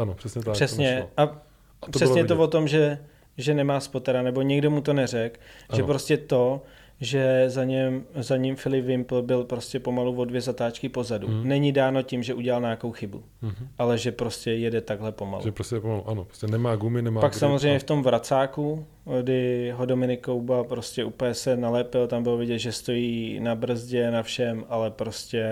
ano, přesně tak. to Přesně. A A to přesně to o tom, že, že nemá spotera, nebo někdo mu to neřekl, že prostě to, že za, něm, za ním Filip Wimpel byl prostě pomalu o dvě zatáčky pozadu. Mhm. Není dáno tím, že udělal nějakou chybu, Mhm. ale že prostě jede takhle pomalu. Že prostě pomalu, ano, prostě nemá gumy, nemá Pak grip samozřejmě a- v tom vracáku, kdy ho Dominik Kouba prostě úplně se nalepil, tam bylo vidět, že stojí na brzdě, na všem, ale prostě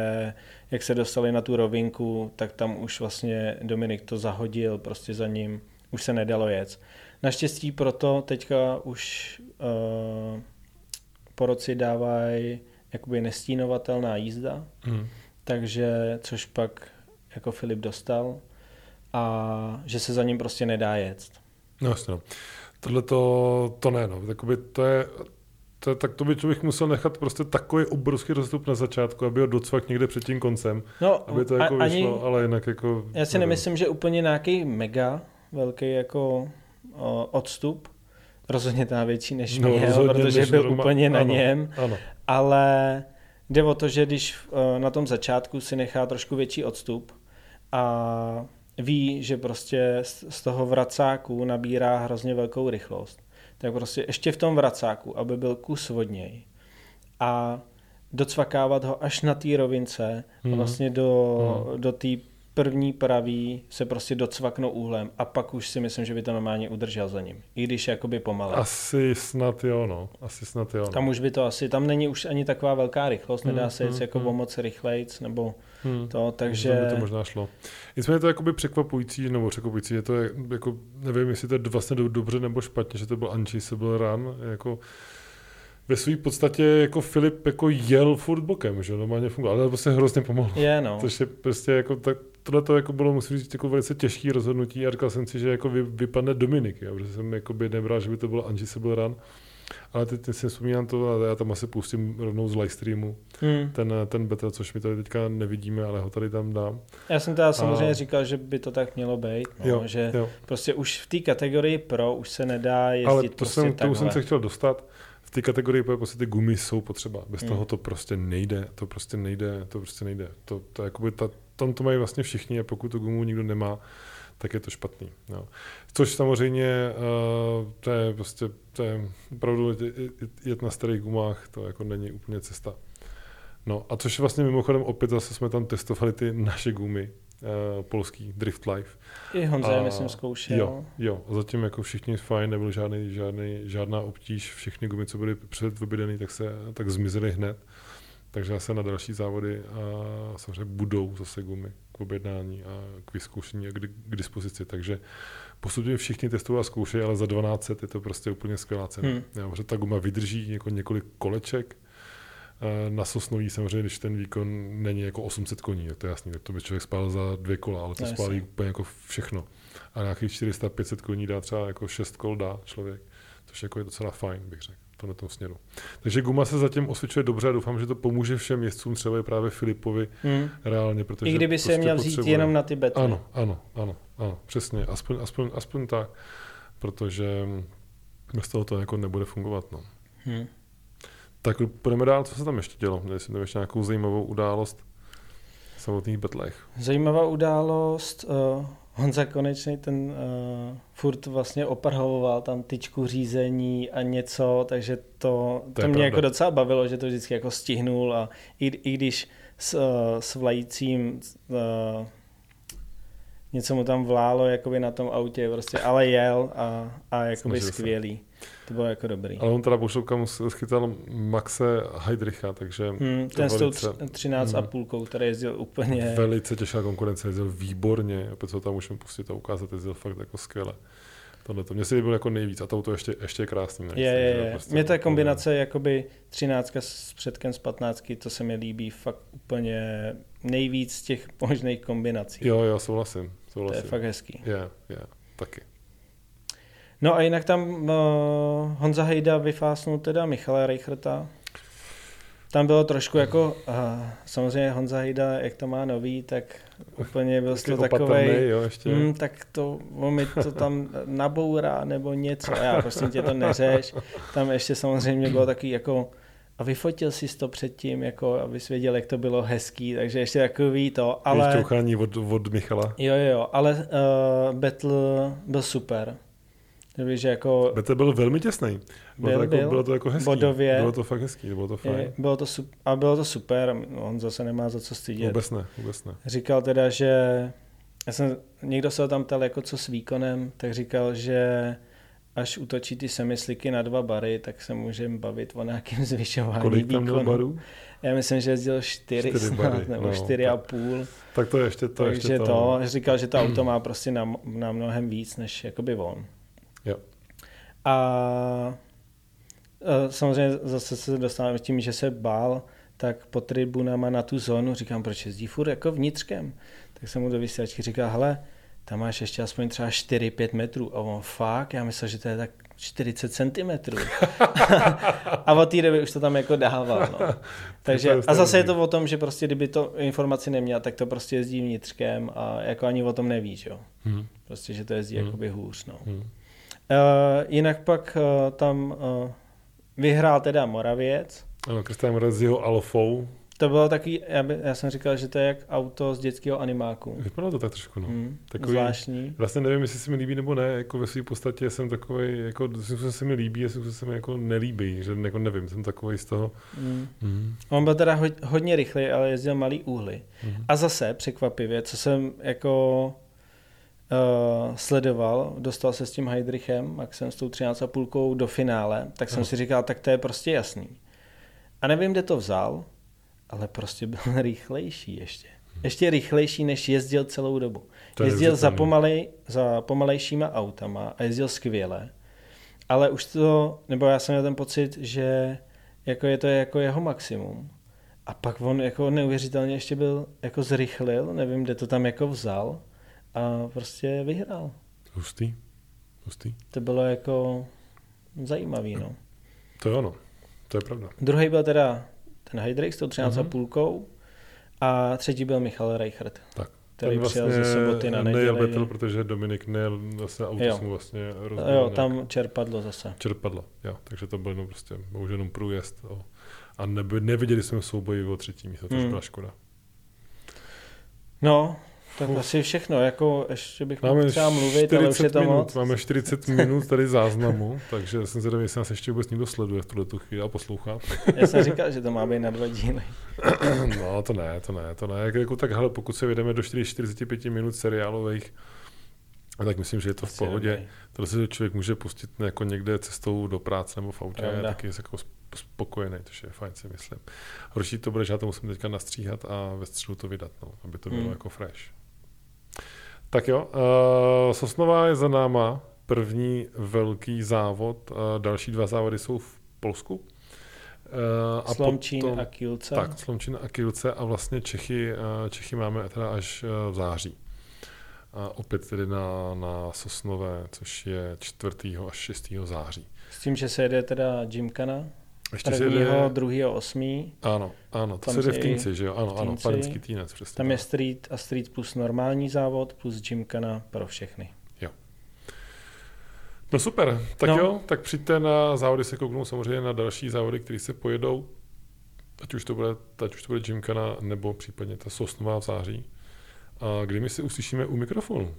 jak se dostali na tu rovinku, tak tam už vlastně Dominik to zahodil prostě za ním, už se nedalo jet. Naštěstí proto teďka už uh, po roci dávají jakoby nestínovatelná jízda, Mhm. takže což pak jako Filip dostal a že se za ním prostě nedá jet. No jasně, no. Tohle to, to ne, no. Takoby to je, to je, tak to by člověk musel nechat prostě takový obrovský rostup na začátku, aby ho docvak někde před tím koncem, No, aby to a- jako ani, vyšlo, ale jinak jako... já si nevím. nemyslím, že úplně nějaký mega velký jako o, odstup, rozhodně ta větší než No, měl, rozhodně protože než byl doma- úplně na ano. něm, Ano, ale jde o to, že když eh, na tom začátku si nechá trošku větší odstup a ví, že prostě z toho vracáku nabírá hrozně velkou rychlost, tak prostě ještě v tom vracáku, aby byl kus od něj a docvakávat ho až na té rovince a Mhm. vlastně do, Mhm. do té první pravý se prostě docvaknou úhlem a pak už si myslím, že by to normálně udržel za ním. I když jakoby pomalé. asi snad jo, no. Asi snad jo. No. Tam už by to asi, tam není už ani taková velká rychlost, nedá Hmm, se jít hmm, jako hmm. moc rychlejc, nebo Hmm. to, Takže takže by to možná šlo. Nicméně to je jakoby překvapující, nebo překvapující, je to je, jako, nevím, jestli to je vlastně do- dobře nebo špatně, že to byl unchaseable run, jako ve své podstatě jako Filip jako jel furt bokem, že normálně fungoval, ale prostě hrozně pomalu. je no. Což je prostě jako tak, tohle to jako bylo, musím říct, jako velice těžké rozhodnutí a říkal jsem si, že jako vy, vypadne Dominik, jo, protože jsem jako by nebral, že by to bylo unchaseable run. Ale teď, teď si vzpomínám to a já tam asi pustím rovnou z live streamu Hmm. ten, ten battle, což my tady teďka nevidíme, ale ho tady tam dám. Já jsem teda samozřejmě A- říkal, že by to tak mělo být, no, Jo, že jo. prostě už v té kategorii pro už se nedá jezdit Ale to prostě jsem, už jsem takhle. se chtěl dostat. V té kategorii prostě ty gumy jsou potřeba. Bez Hmm. toho to prostě nejde. To prostě nejde. To prostě nejde. To, to jakoby ta, tam to mají vlastně všichni a pokud tu gumu nikdo nemá, tak je to špatný. Jo. Což samozřejmě uh, to je prostě, to je opravdu jet- na starých gumách, to jako není úplně cesta. No a což vlastně mimochodem opět zase jsme tam testovali ty naše gumy, uh, polský Drift Life. I Honza je, A- myslím, zkoušel. Jo, jo. A zatím jako všichni fajn, nebyl žádný, žádný, žádná obtíž. Všechny gumy, co byly před vybedený, tak se tak zmizely hned. Takže zase na další závody a samozřejmě budou zase gumy k objednání a k vyzkoušení a k, k dispozici. Takže postupně všichni testují a zkoušejí, ale za 12 je to prostě úplně skvělá cena. Hmm. Protože ta guma vydrží jako několik koleček. Eh, Na sosnový samozřejmě, když ten výkon není jako 800 koní, to je jasný, tak to by člověk spál za dvě kola, ale to No, spálí úplně jako všechno. A nějakých 400-500 koní dá třeba jako 6 kol dá člověk, což jako je docela fajn, bych řekl, tomhle tom směru. Takže guma se zatím osvědčuje dobře a doufám, že to pomůže všem jezdcům, třeba i právě Filipovi Hmm. reálně, protože I kdyby prostě měl vzít potřebuje- jenom na ty betly. Ano, ano, ano, ano, přesně, aspoň, aspoň, aspoň tak, protože bez toho to jako nebude fungovat. No. Hmm. Tak půjdeme dál, co se tam ještě dělo? Měli jsme tam ještě nějakou zajímavou událost v samotných betlech. Zajímavá událost. Uh, Honza Konečný ten uh, furt vlastně oprhovoval tam tyčku řízení a něco, takže to, To to, mě pravda. jako docela bavilo, že to vždycky jako stihnul a i, i když s, uh, s vlajícím uh, něco mu tam vlálo jakoby na tom autě, prostě, ale jel a, a jakoby Snažil se. skvělý. To bylo jako dobrý. Ale on teda mu schytal Maxe Heidricha, takže Hmm, ten s tou velice- tř- 13 a hmm. půlkou, který jezdil úplně... velice těžká konkurence, jezdil výborně, opět co tam můžeme pustit a ukázat, jezdil fakt jako skvěle. Tohle to mě se líbilo jako nejvíc a to auto ještě, ještě je krásný. Je, je, je. prostě Mě ta kombinace jakoby 13 s předkem z 15, to se mi líbí fakt úplně nejvíc z těch možných kombinací. Jo, jo, souhlasím. to je souhlasím. fakt hezký. Je, je, taky. No a jinak tam uh, Honza Hejda vyfásnul teda Michala Reicherta. Tam bylo trošku jako, uh, samozřejmě Honza Hejda, jak to má nový, tak úplně byl to ještě. Hmm, tak to, on mi to tam nabourá nebo něco. A já prosím tě to neřeš. Tam ještě samozřejmě bylo takový jako a vyfotil jsi to předtím, jako abys věděl, jak to bylo hezký, takže ještě takový to, ale... Ještě od, od Michala. Jo, jo, jo, ale uh, Battle byl super. Takže že jako Bete byl velmi těsný. Bylo, Byl, to jako, byl. bylo to jako hezký. Bodově. Bylo to fakt hezký, bylo to fajn. bylo to a bylo to super, on zase nemá za co stydět. Vůbec ne, vůbec ne. Říkal teda, že já jsem, někdo se ho tam ptal jako co s výkonem, tak říkal, že až utočí ty semisliky na dva bary, tak se můžeme bavit o nějakém zvyšování Kolik tam měl barů? Já myslím, že jezdil čtyři, Čtyři snad, bary, nebo no, čtyři a půl. Tak to je ještě to. takže ještě to, to. říkal, že to auto má prostě na, na mnohem víc, než jakoby on. A samozřejmě zase se dostáváme tím, že se bál, tak pod tribunama na tu zónu říkám, proč jezdí furt jako vnitřkem. Tak jsem mu do vysílačky říkal, hele, tam máš ještě aspoň třeba 4-5 metrů. A on fakt, já myslel, že to je tak 40 centimetrů. a od té doby už to tam jako dával. No. Takže, a zase je to o tom, že prostě kdyby to informaci neměl, tak to prostě jezdí vnitřkem a jako ani o tom neví, že jo. Hmm. Prostě, že to jezdí Hmm. jakoby hůř. No. Hmm. Jinak pak uh, tam uh, vyhrál teda Moravěc. Ano, Kristian Moravěc s jeho Alfou. To bylo takový, já, by, já jsem říkal, že to je jak auto z dětského animáku. Vypadalo to tak trošku, no. Hmm, Takový- zvláštní. Vlastně nevím, jestli se mi líbí nebo ne, jako ve své podstatě jsem takový, jako jsem se mi líbí, jestli se mi jako nelíbí, že jako nevím, jsem takový z toho. Hmm. Mm. On byl teda ho, hodně rychlý, ale jezdil malý úhly. Mm. A zase překvapivě, co jsem jako uh, sledoval, dostal se s tím Heidrichem, Maxem s tou 13,5 do finále, tak jsem Ano. si říkal, tak to je prostě jasný. A nevím, kde to vzal, ale prostě byl rychlejší ještě. Ještě rychlejší, než jezdil celou dobu. To je Jezdil za, neuvěřitelný. pomalej, za pomalejšíma autama a jezdil skvěle. Ale už to, nebo já jsem měl ten pocit, že jako je to jako jeho maximum. A pak on jako neuvěřitelně ještě byl, jako zrychlil, nevím, kde to tam jako vzal a prostě vyhrál. Hustý. Hustý. To bylo jako zajímavý, no. To je ono. To je pravda. Druhý byl teda ten Heidrich s tou Mhm. 13,5 a třetí byl Michal Reichert, Tak. který Ten přijel ze soboty na nejel neděli. Vettel, protože Dominik nejel, zase auto Jo. vlastně Jo, rozbil tam čerpadlo zase. čerpadlo. Jo, takže to byl jenom prostě bohužel jenom průjezd. O, a neby, neviděli jsme souboji o třetí místo, což Hmm. byla škoda. No, tak Uf. asi všechno, jako ještě bych mohl Máme třeba mluvit, ale už je 40 to minut, moc. máme 40 minut tady záznamu, takže jsem zvědavý, jestli nás ještě vůbec někdo sleduje v tuhle tu chvíli a poslouchá. Já jsem říkal, že to má být na dva díly. No, to ne, to ne, to ne. Jak, jako tak, hele, pokud se vyjdeme do 4, 45 minut seriálových, tak myslím, že je to v pohodě. To si člověk může pustit jako někde cestou do práce nebo v autě je taky jako sp- spokojený, což je fajn si myslím. Horší to bude, že já to musím teďka nastříhat a ve středu to vydat, no, aby to bylo Hmm. jako fresh. Tak jo, uh, Sosnová je za náma, první velký závod, uh, další dva závody jsou v Polsku. Uh, Slomčín potom- a Kielce. tak, Slomčina a Kielce a vlastně Čechy, eh, Čechy máme teda až eh, v září. A opět tedy na, na Sosnové, což je 4. až 6. září. S tím, že se jede teda Gymkana, Ještě prvního, jede, druhého, osmý. ano, ano, to tam se jde v Týnci, že jo? Ano, v ano, Týnci. panenský týnec, přesně. Tam je street a street plus normální závod plus Gymkana pro všechny. No super, tak No. jo, tak přijďte na závody se kouknout samozřejmě na další závody, které se pojedou, ať už to bude, ať už to bude Gymkana, nebo případně ta Sosnová v září. A kdy my si uslyšíme u mikrofonu?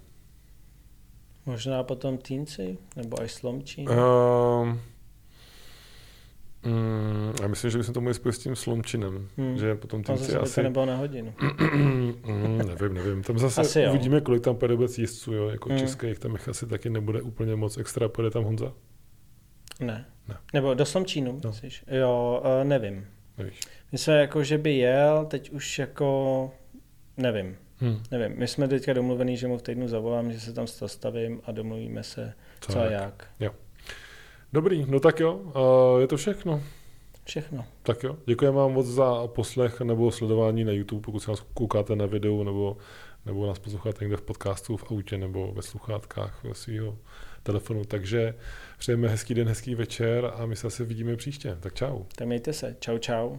Možná potom Týnci nebo až Slomčín. Um, mm, já myslím, že bychom to mohli spojit s tím slomčinem, Hmm. že potom Tam tím si zase by to asi... nebylo na hodinu. mm, nevím, nevím. Tam zase Asi jo. uvidíme, kolik tam pojede vůbec jezdců, jo? jako Hmm. českých, tam jich asi taky nebude úplně moc extra, pojede tam Honza, Ne. Ne. Nebo do Slomčínu, No. myslíš? Jo, uh, nevím. nevíš. My jsme jako, že by jel, teď už jako, nevím. Hmm. Nevím, my jsme teďka domluvený, že mu v týdnu zavolám, že se tam zastavím a domluvíme se, Co, co a jak. jak. Dobrý, no tak jo, uh, je to všechno. Všechno. Tak jo, děkujeme vám moc za poslech nebo sledování na YouTube, pokud se nás koukáte na videu nebo, nebo nás posloucháte někde v podcastu, v autě nebo ve sluchátkách svého telefonu. Takže přejeme hezký den, hezký večer a my se asi vidíme příště. Tak čau. Tak mějte se. Čau, čau.